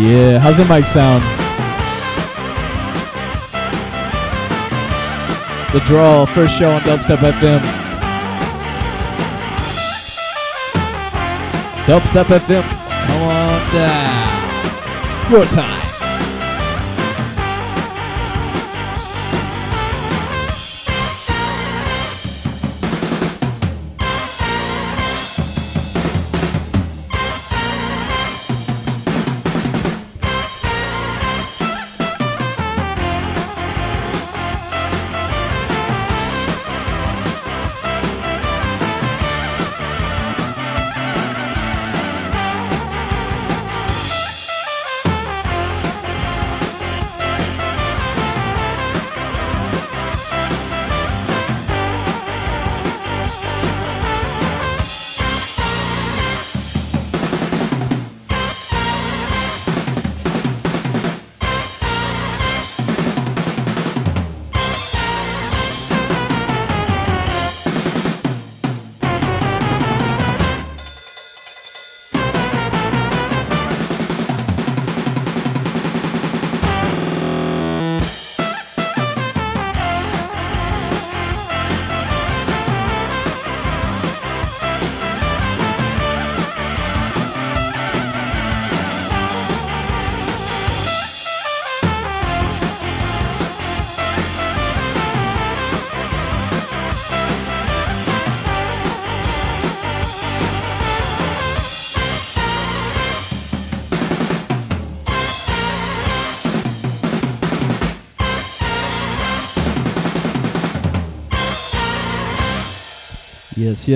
Yeah, how's the mic sound? The Drawl, first show on Dubstep FM. Dubstep FM, come on down. Your time.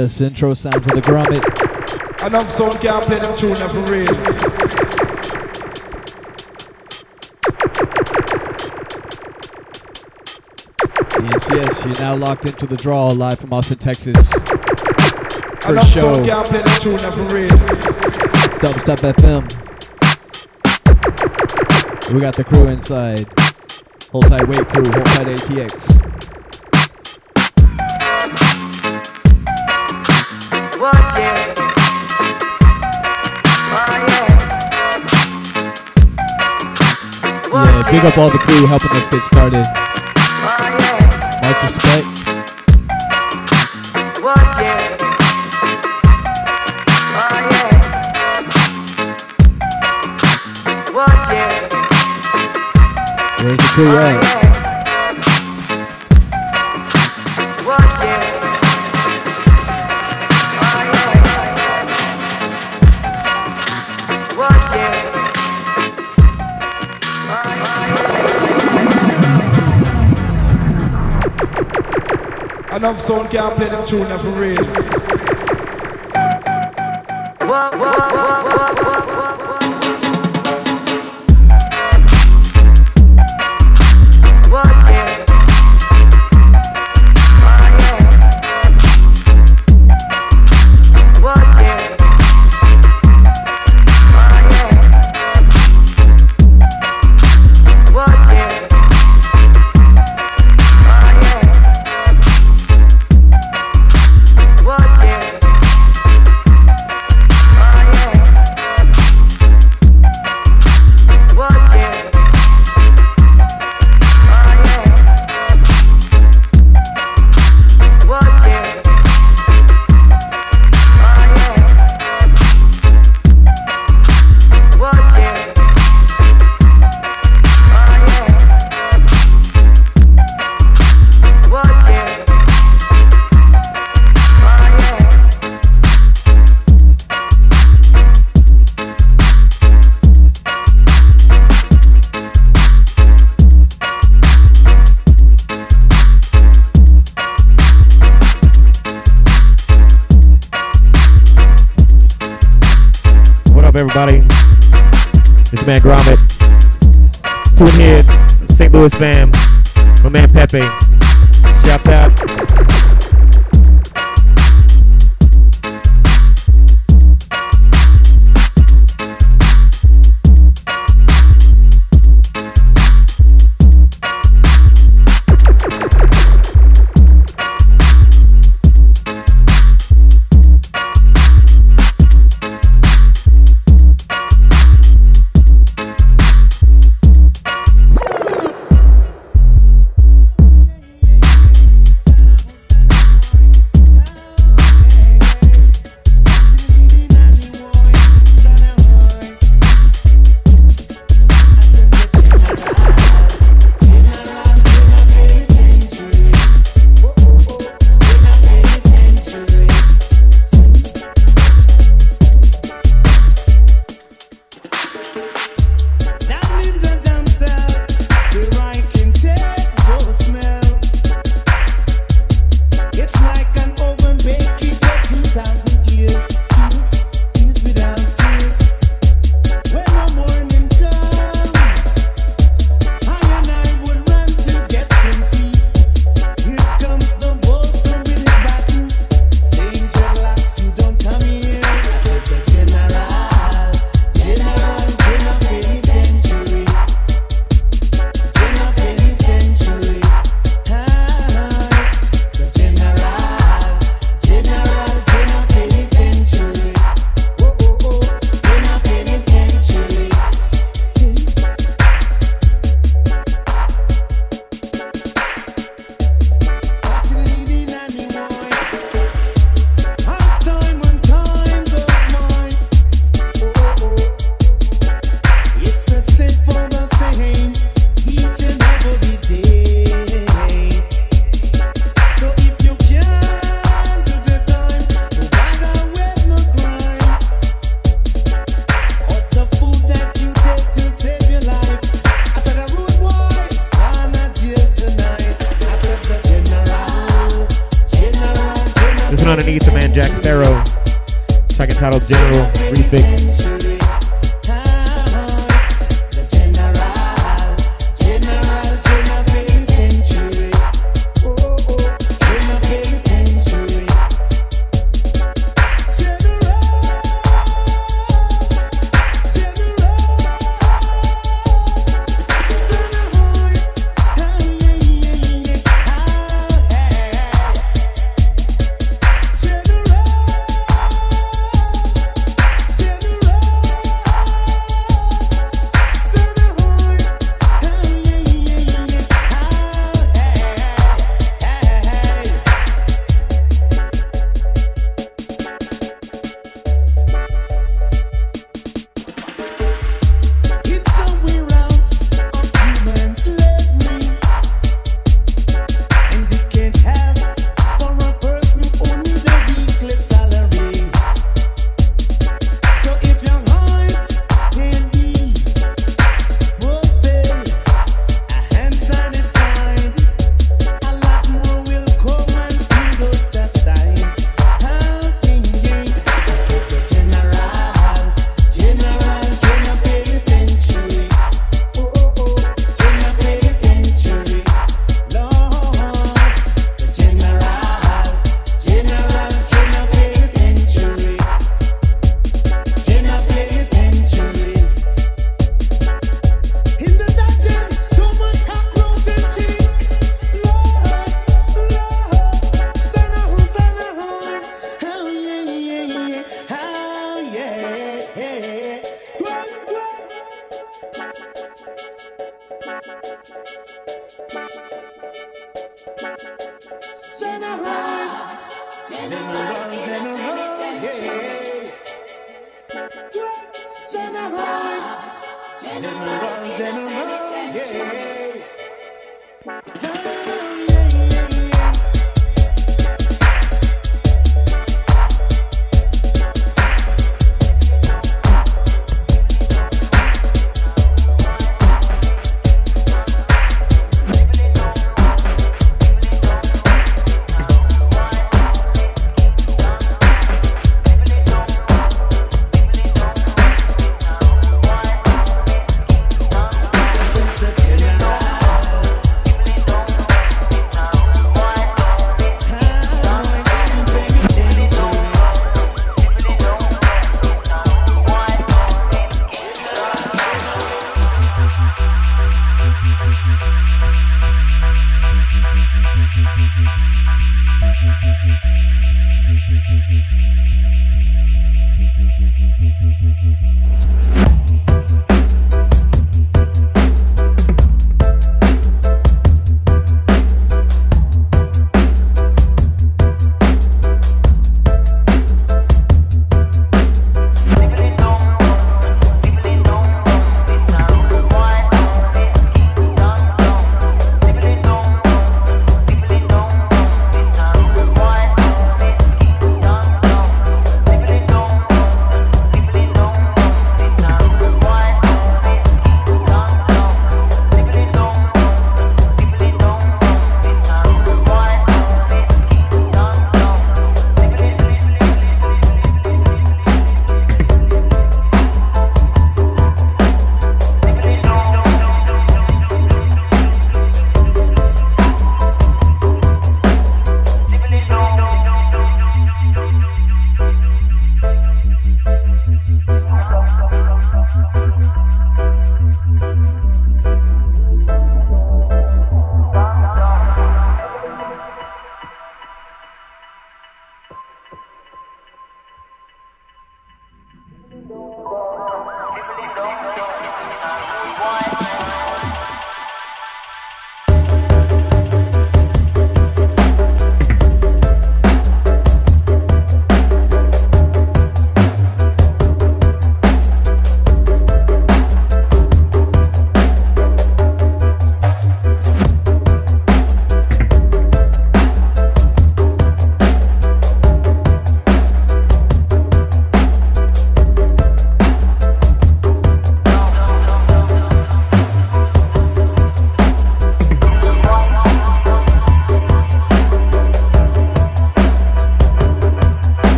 Yes, intro sounds of the Grommit. Enough sound can't play them tune for real. Yes, yes, you're now locked into the Drawl live from Austin, Texas. First Enough show, sound can't play them tune for real. Dubstep FM. We got the crew inside. Hold tight, wait crew, hold tight ATX. Big up all the crew helping us get started. Oh, yeah. Much respect. Oh, yeah. Where's the crew at? Enough sound can't play them tune for real.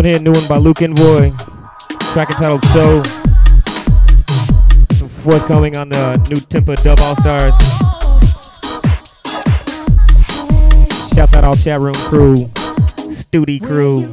One here, new one by Luke Envoy. Track entitled So. Forthcoming on the new Tempa Dub All Stars. Shout out all chat room crew, Studi crew.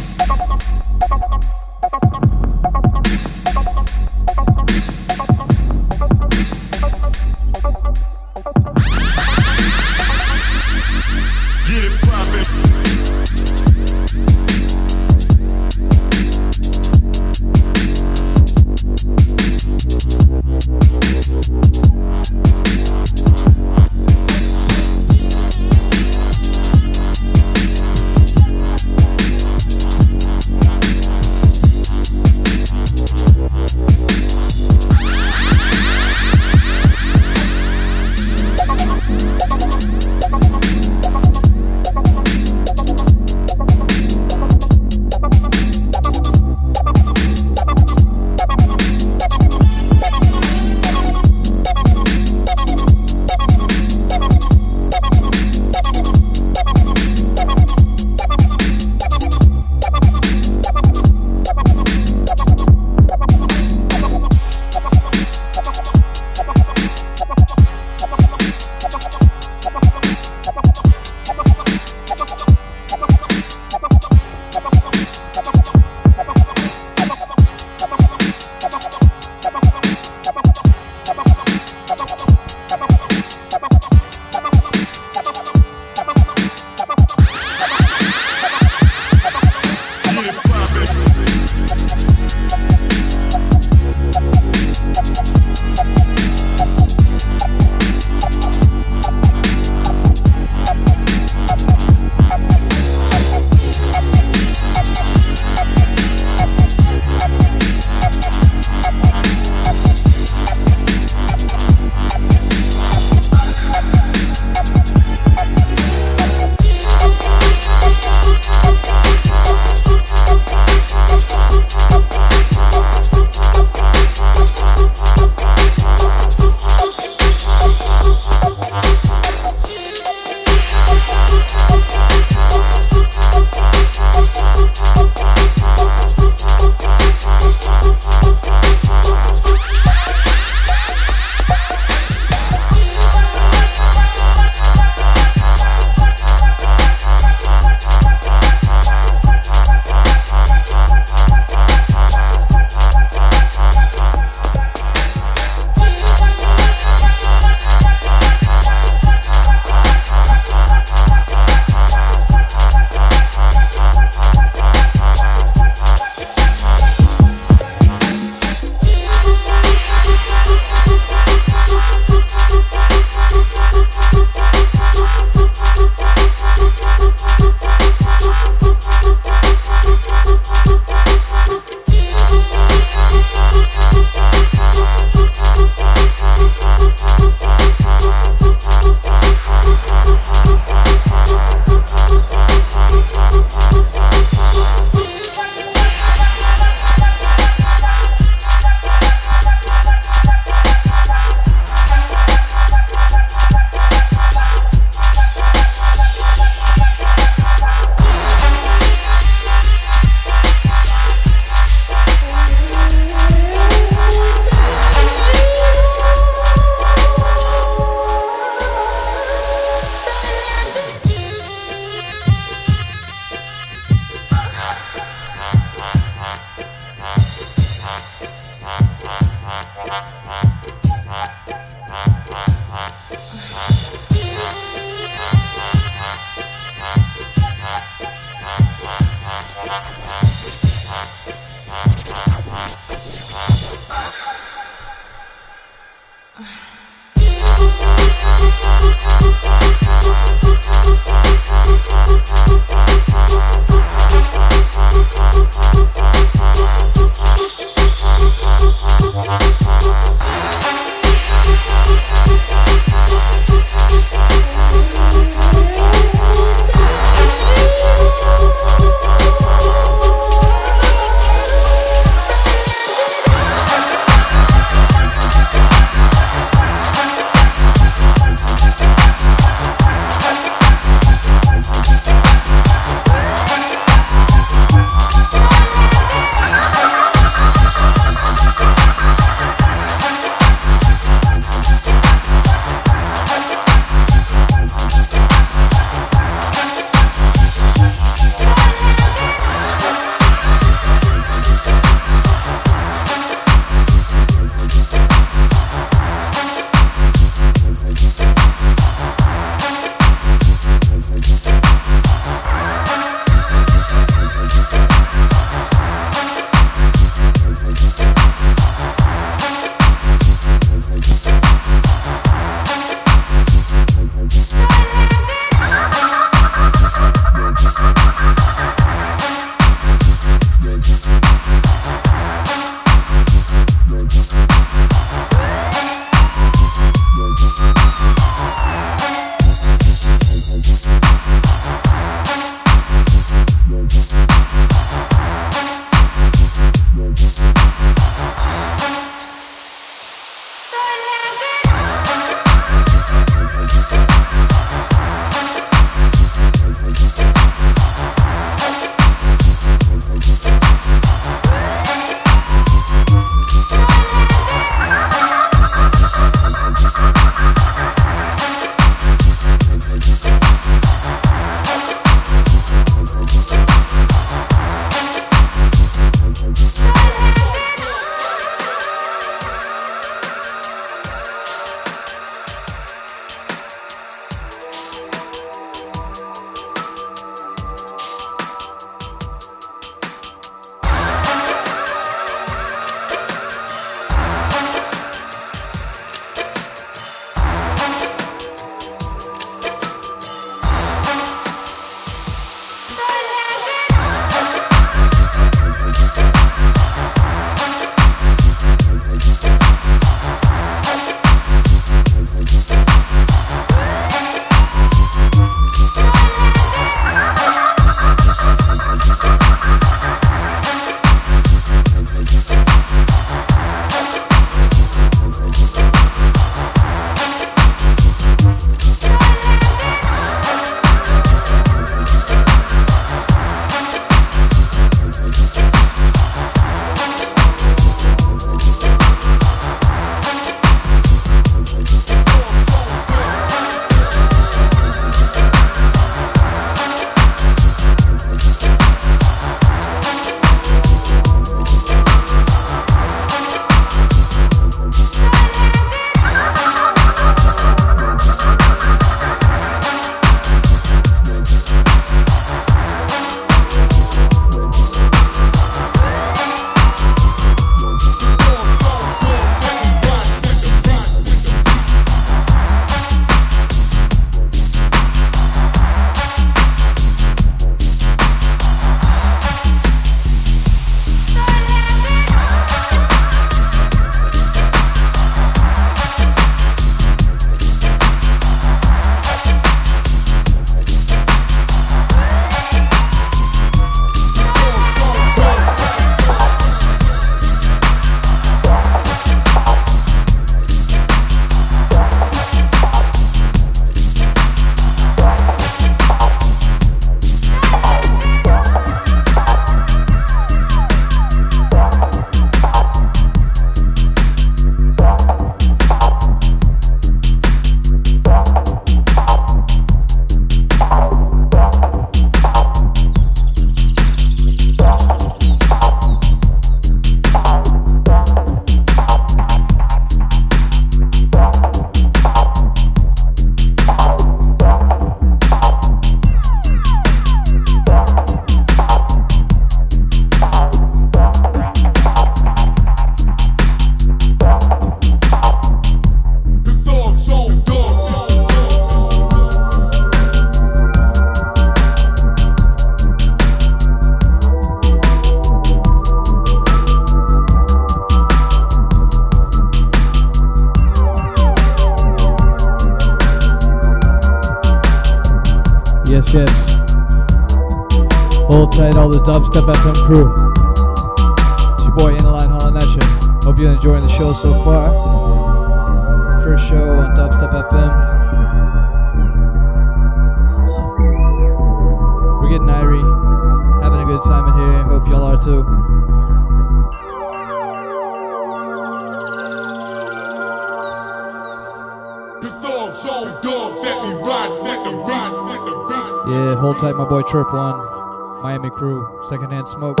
Secondhand Smoke.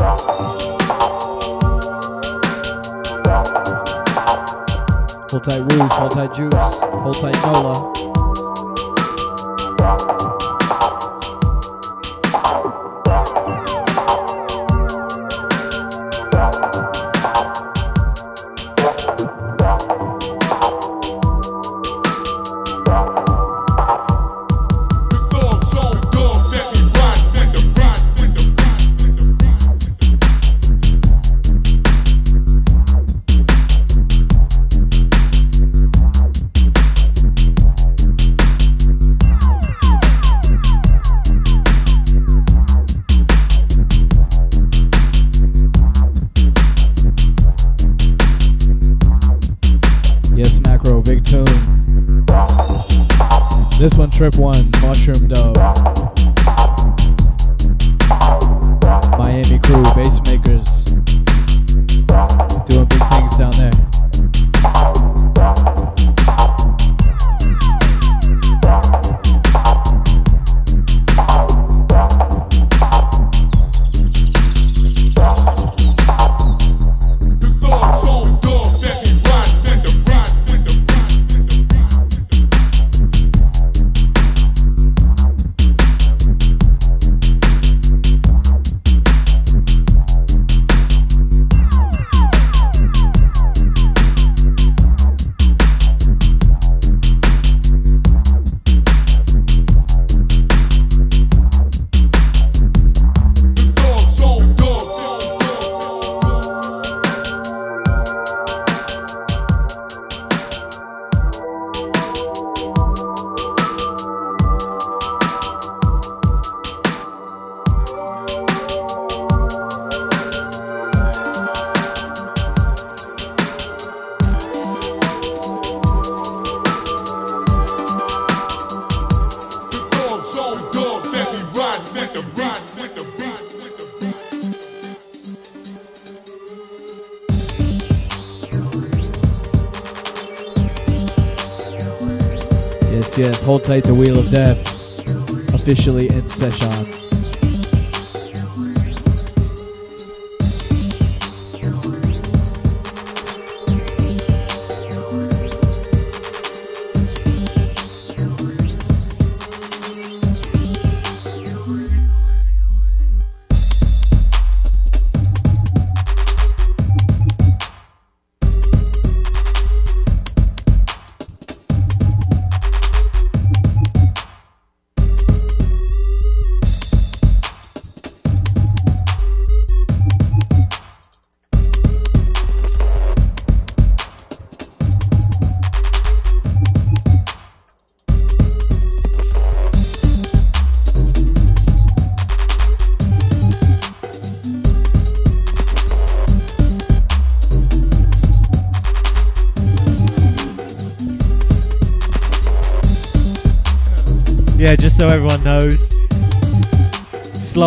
Hold tight Rouge, hold tight Juice, hold tight Nola. officially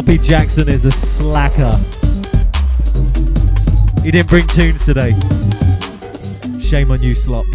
Poppy Jackson is a slacker. He didn't bring tunes today. Shame on you, Slop.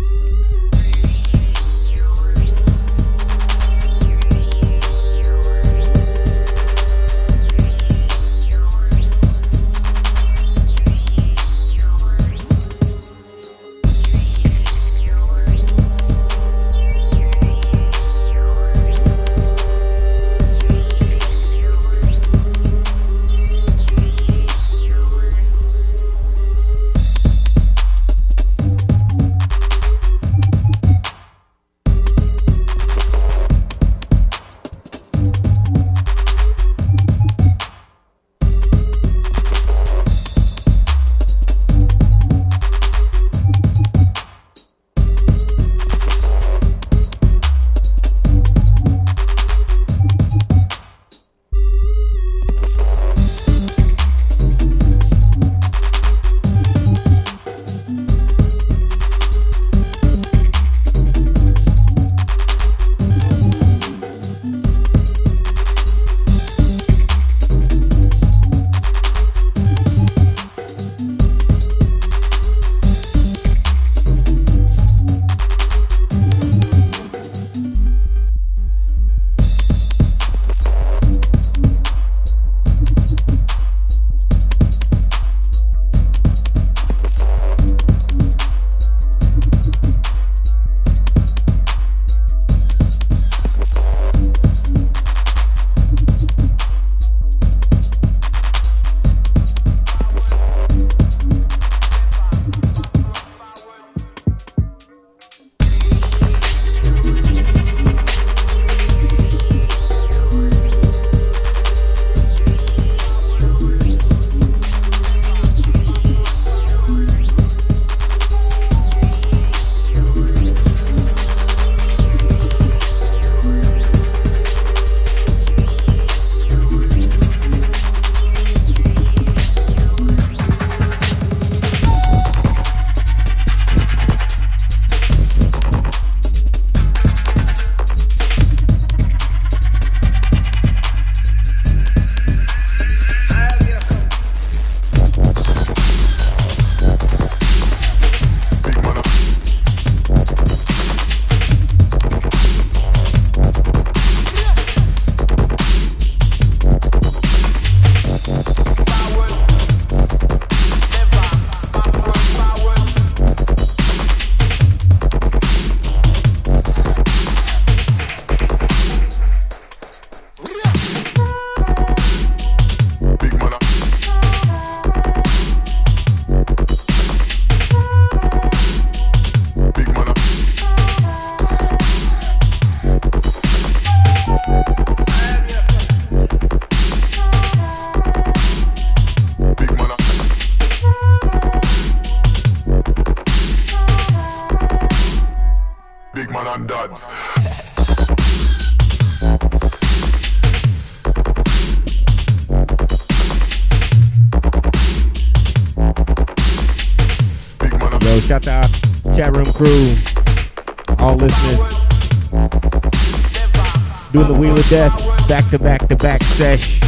the Wheel of Death, back to back to back sesh.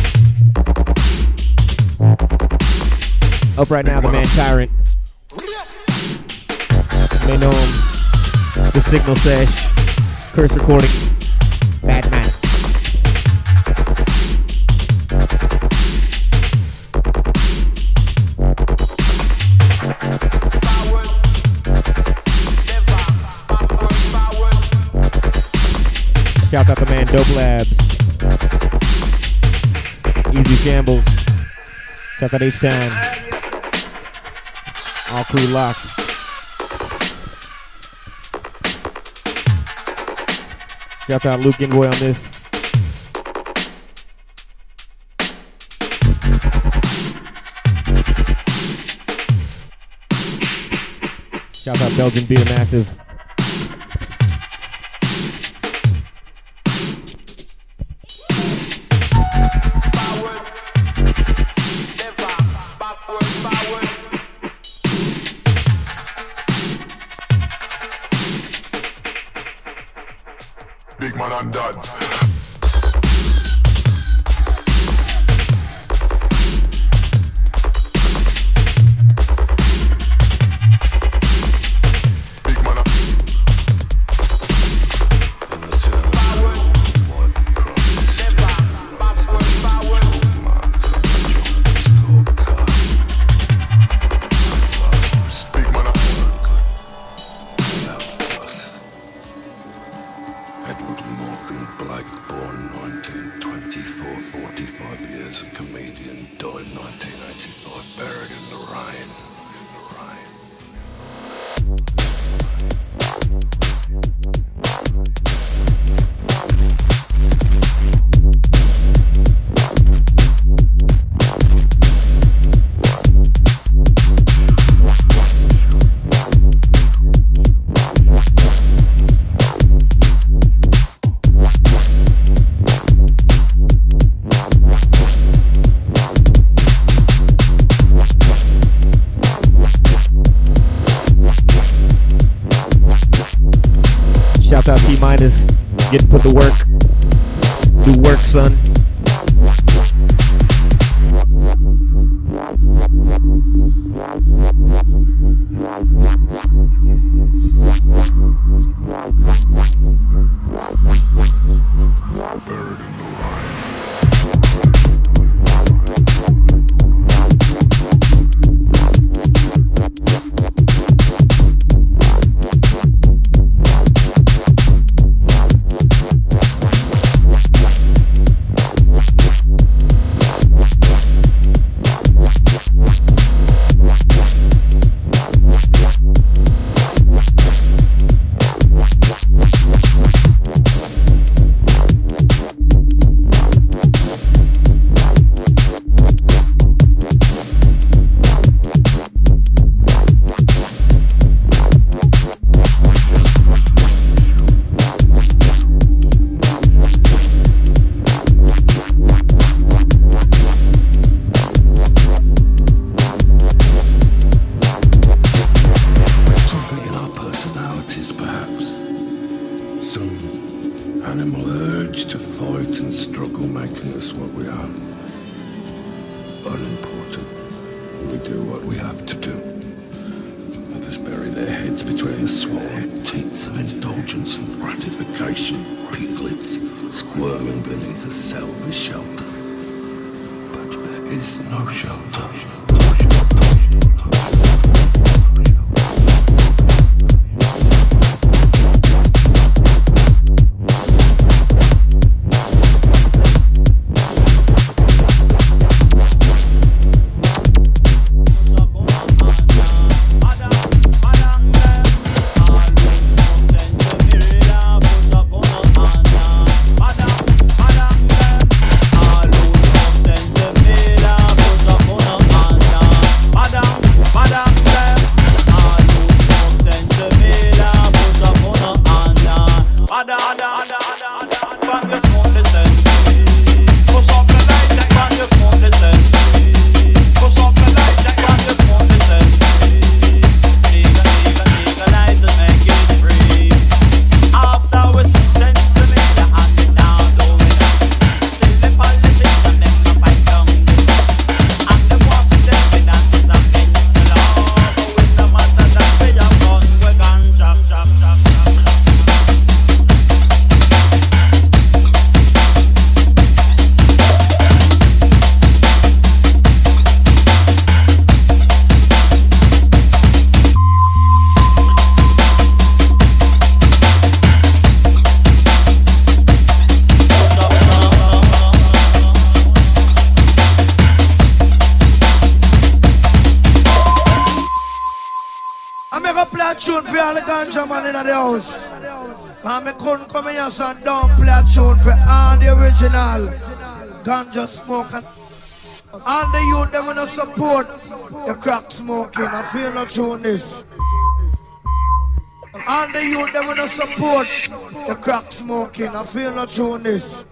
Up right now, the man Tyrant. You may know him. The Signal Sesh. Curse Recording. Dope Labs, Easy Shambles, shout out H-Town, all crew locked. Shout out Luke Inboy on this. Shout out Belgian Beer Massive. Ganja smoke and all the youth them wanna support the crack smoking. I feel no tune this. All the youth them wanna support the crack smoking. I feel no tune this.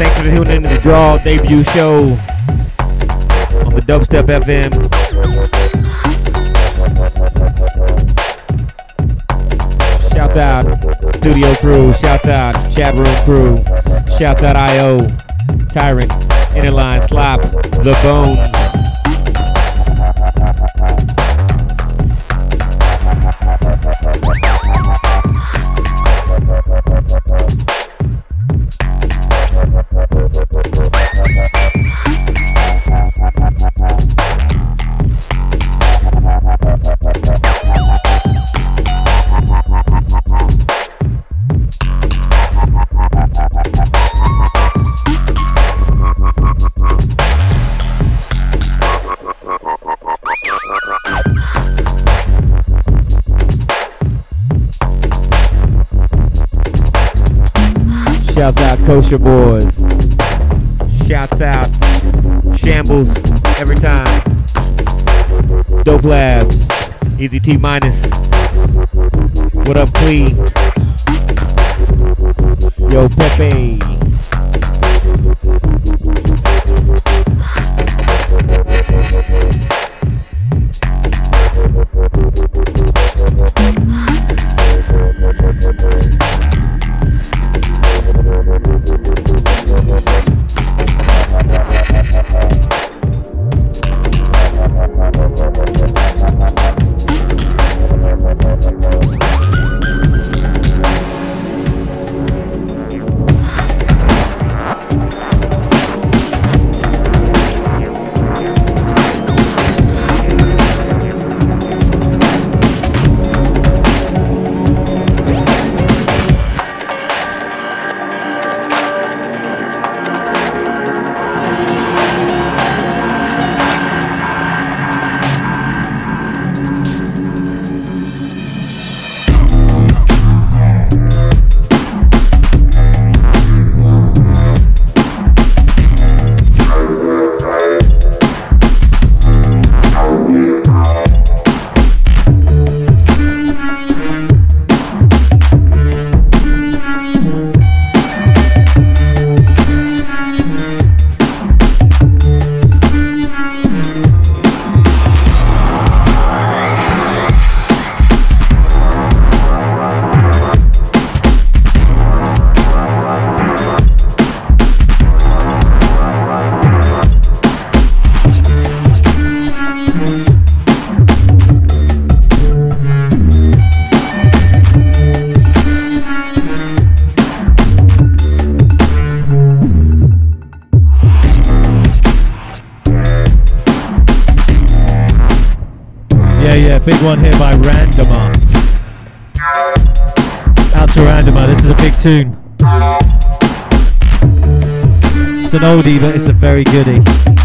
Thanks for tuning in to the Drawl debut show on the Dubstep FM. Shout out studio crew, shout out chat room crew, shout out IO, Tyrant, Innerlign, Slop, The Bones. Kosher Boys. Shouts out Shambles every time. Dope Labs. Easy T minus. What up, Clee? Yo, Pepe. Big one here by Randomer. Out to Randomer, this is a big tune. It's an oldie, but it's a very goodie.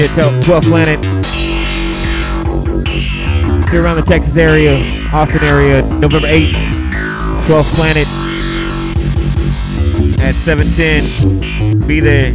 here 12th Planet. Here around the Texas area, Austin area, November 8th, 12th Planet at 710. Be there.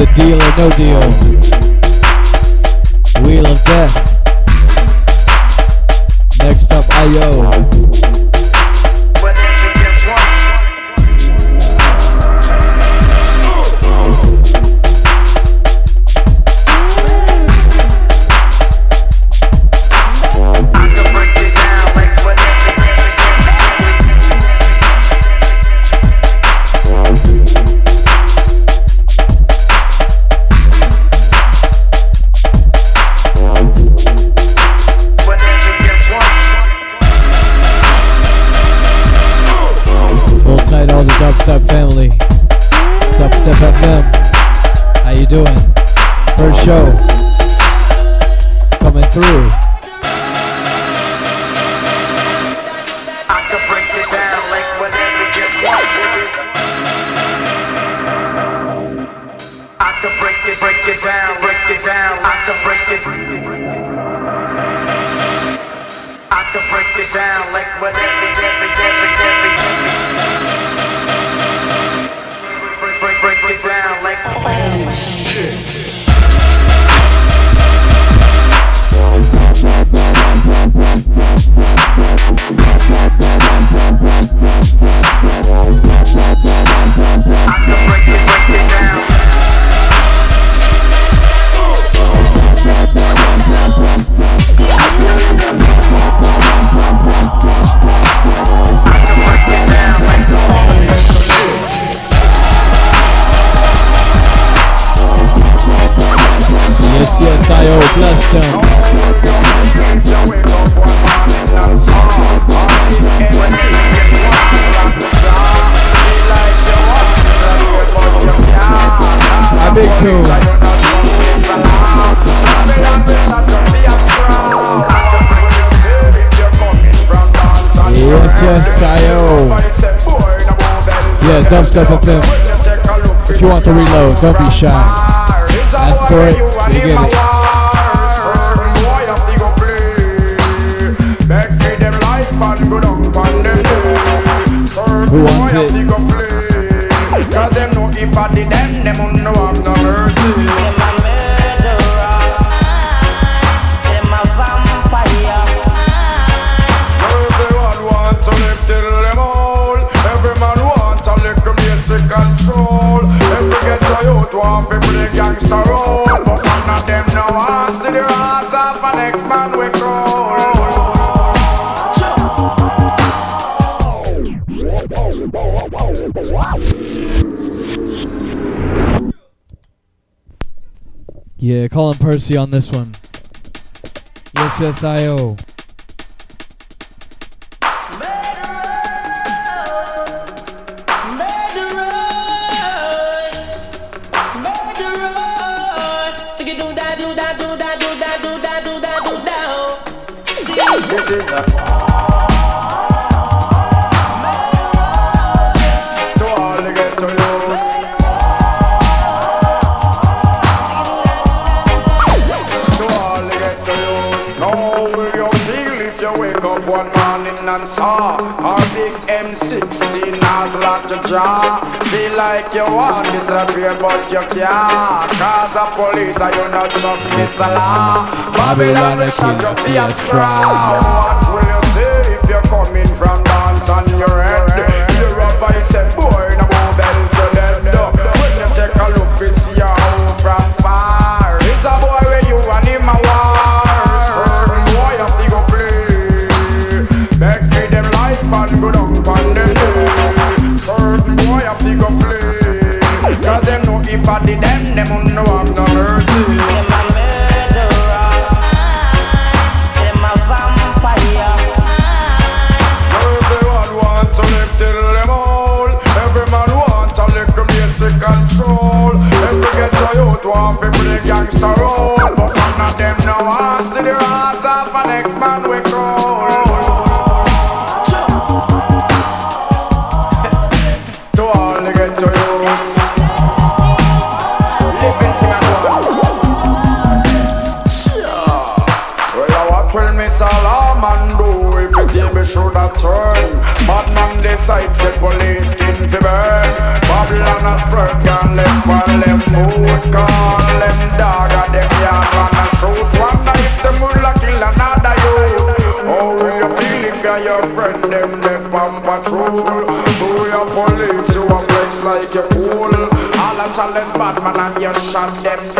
the deal or no deal. Wheel of Death. Next up, I.O. don't be shy. On this one. Yes, yes, I O. disappear, but you can't. Cause the police, are you not justice law? Babylon, Babylon shall just be a straw. merciless bad man and you shot them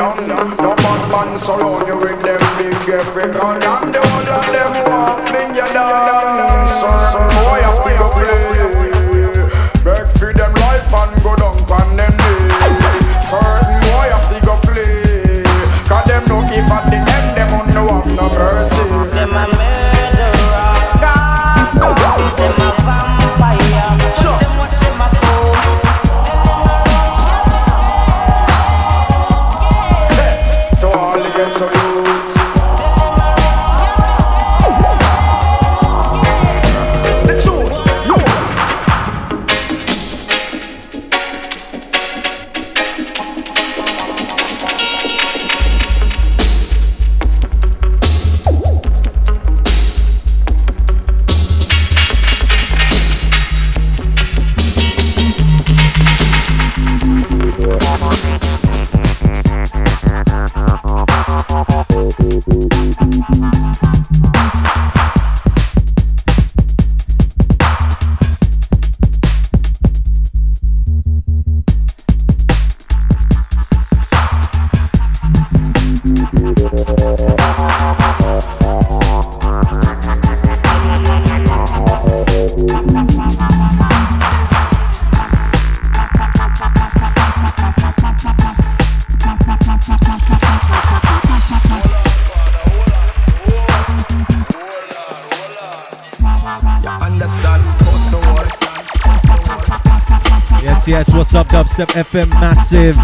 Dubstep FM massive.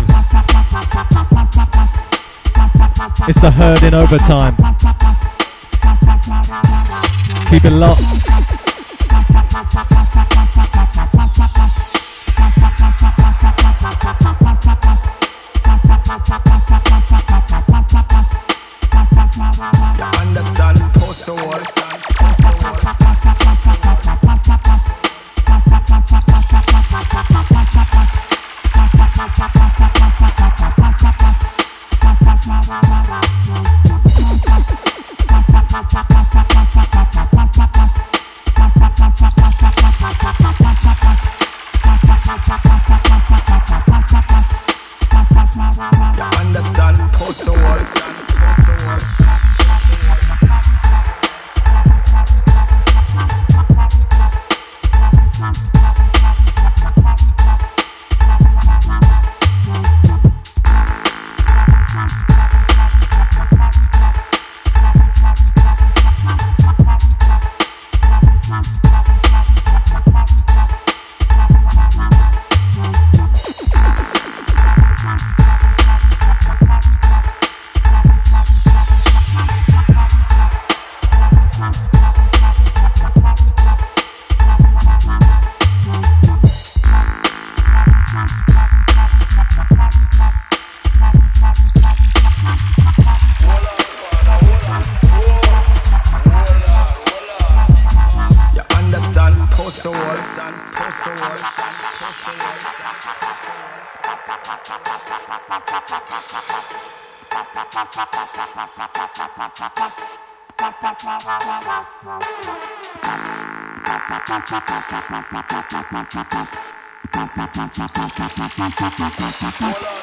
It's the herd in overtime. Keep it locked. You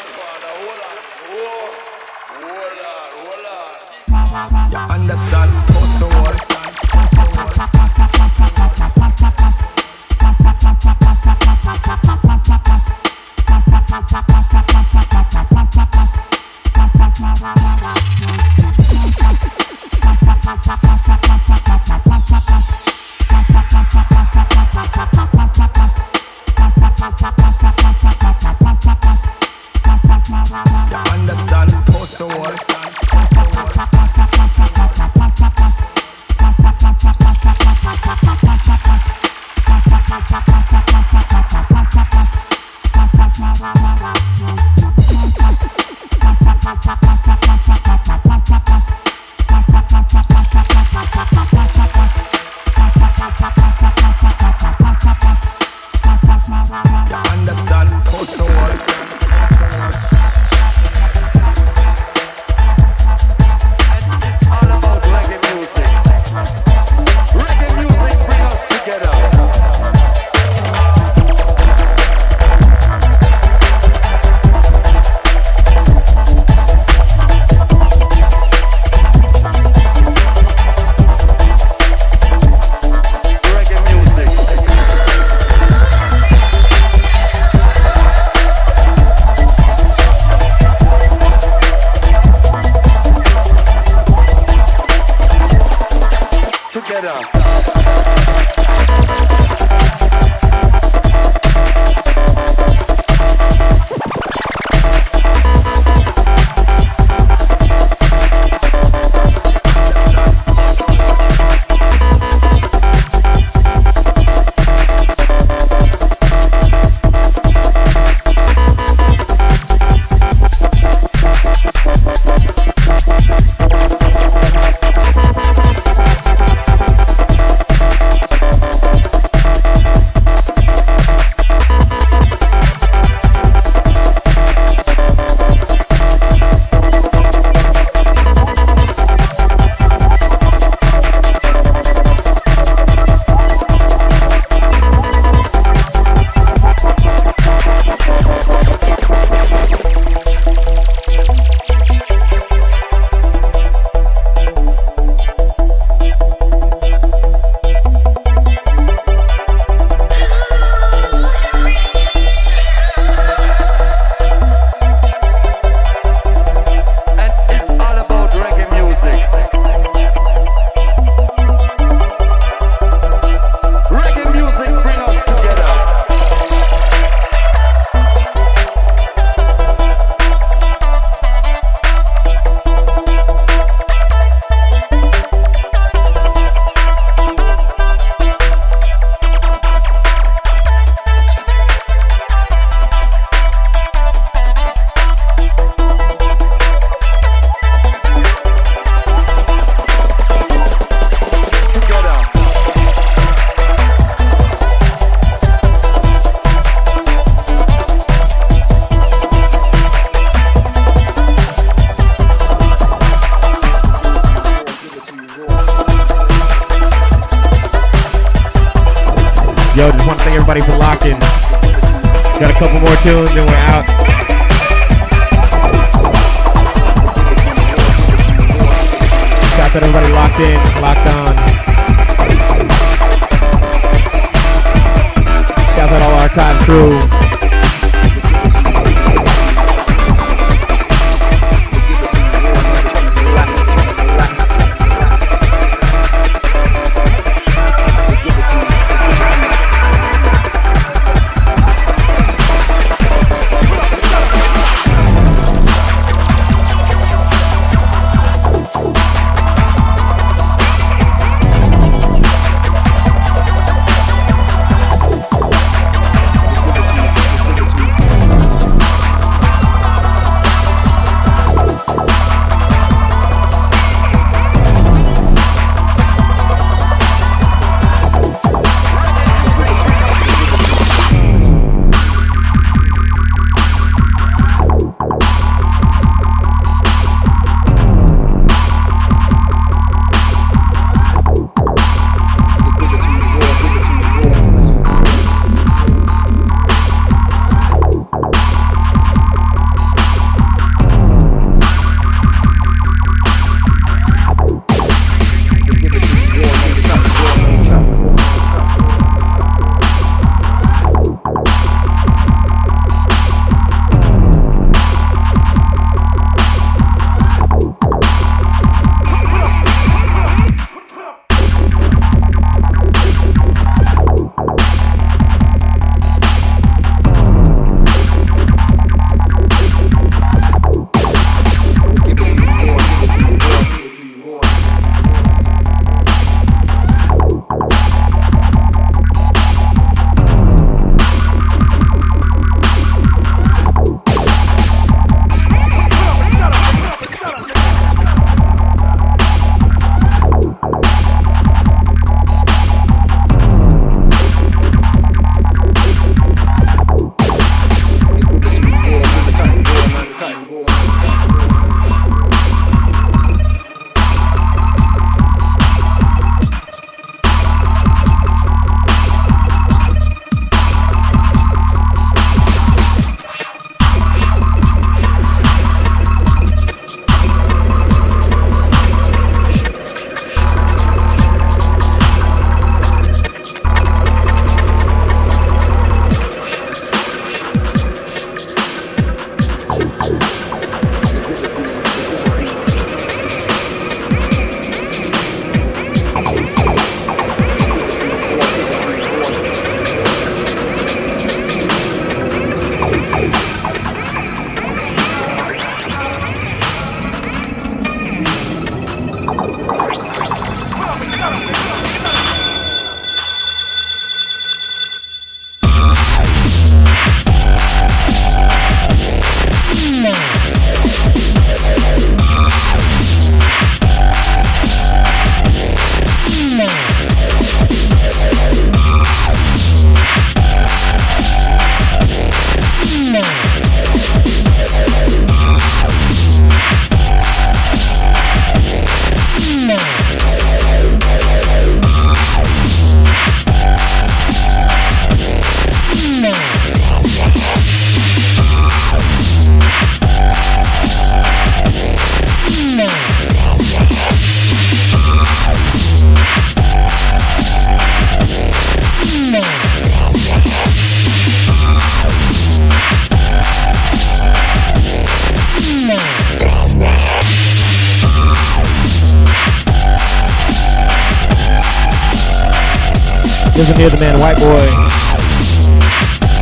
Here, the man White Boy.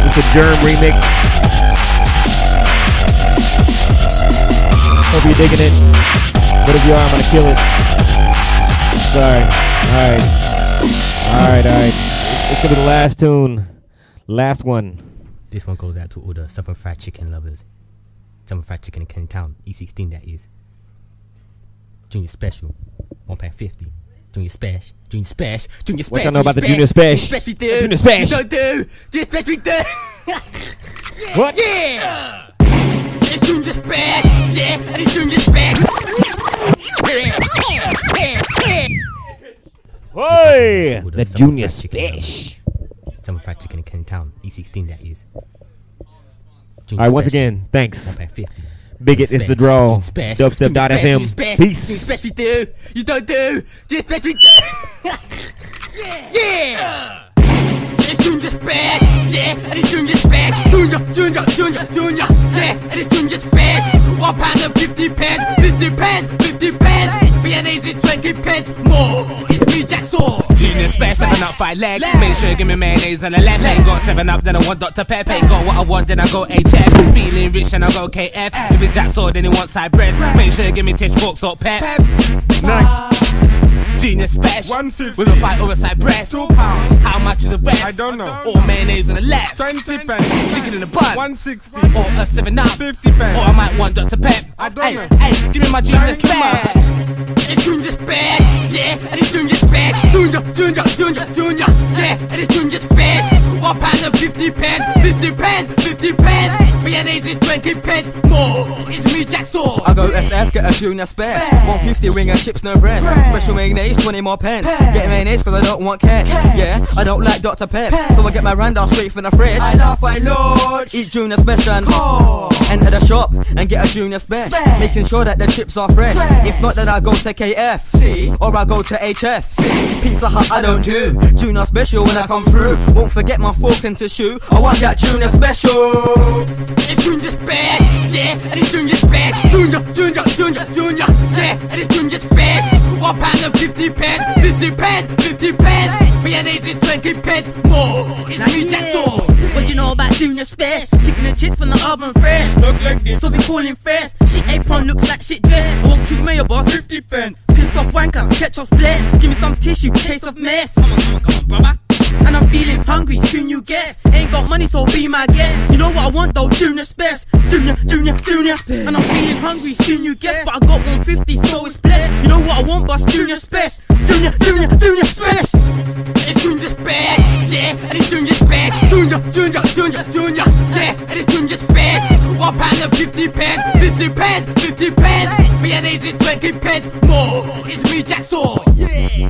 It's a Germ remix. Hope you're digging it. But if you are, I'm gonna kill it. Sorry. Alright. Alright, alright. It's gonna be the last tune. Last one. This one goes out to all the Southern Fried Chicken lovers. Southern Fried Chicken in Canning Town, E16 that is. Junior Special, one pound fifty. Junior Special, Junior Special, Junior Special. What y'all know about the Junior Junior Special? Junior we do. Junior Special. We don't do. Junior we do. What? Yeah. It's Junior Special, yeah, and it's Junior Special. Hey, the Junior Special. Some fried chicken in Ken Town, E16 that is. All right, once again, thanks. One pound fifty. Bigot is the Drawl. Dubstep.fm. Peace. Peace. Special we do. You don't do. Just special we do. yeah. It's Junior Spash. Yeah. And it's Junior Spash. Junior, Junior, Junior, Junior. Yeah. And it's Junior Spash. One pound and fifty pence. Fifty pence. Fifty pence. Mayonnaise is twenty pence. More. It's me, Jackson. Genius space, seven up, five leg. Make sure you give me mayonnaise and a leg. Ain't got seven up, then I want Dr. Pepper. Got what I want, then I go HF. Feeling rich and I go KF. If it's Jack Sword, then he wants side breast. Make sure you give me tish forks or pep. Next. Genius spash. With a bite or a side breast. Two pounds. How much is the rest? I don't know. Or mayonnaise on the left. Twenty pence. Chicken in the bun. One sixty. Or a seven up. Fifty pence. Or I might want Dr. Pep. I don't hey, know. Hey, give me my genius spash. It's Junior Spash, yeah, and it's Junior Spash, Junior, Junior, Junior, Junior, yeah, and it's Junior Spash. One pound and fifty pence, fifty pence, fifty pence. Mayonnaise is twenty pence more. It's me, Jackson. I go SF, get a junior spare. 150 wing and chips, no bread. Special mayonnaise, 20 more pence. Getting Get mayonnaise cause I don't want cats. Yeah, I don't like Dr. Pep. So I get my Randall straight from the fridge. I love my Lord. Eat junior special and enter the shop and get a junior special. Making sure that the chips are fresh. fresh. If not, then I go to KF. See, or I go to HF. Pizza Hut I don't do. Junior special when I come through. Won't forget my fork and tissue. I want that junior special. It's junior special. Yeah, and it's junior special. Junior, junior, junior, junior. Yeah, and it's junior special. One pound. of 50 pence, 50 pence, 50 pence. Me and Adrian 20 pence. More It's like me, that's all. What you know about Junior Splash? Chicken and chips from the oven fresh. Look like this. So we calling fast. She apron looks like shit dress. Walk through mayor boss? 50 pence. Piss off wanker, catch off bless. Give me some tissue, case of mess. Come on, come on, come on, brother. And I'm feeling hungry, you guess. Ain't got money, so be my guest. You know what I want though, Junior Spash. Junior, Junior, Junior. And I'm feeling hungry, you guess. But I got 150, so it's blessed. You know what I want, boss, Junior Spash. Junior, Junior, Junior Spash. It's Junior Spash, yeah, and it's Junior Spash, Junior, Junior, Junior, Junior, yeah, and it's Junior Spash. One pound and fifty pence, fifty pence, fifty pence. Mayonnaise is twenty pence more. It's me, Jackson, yeah.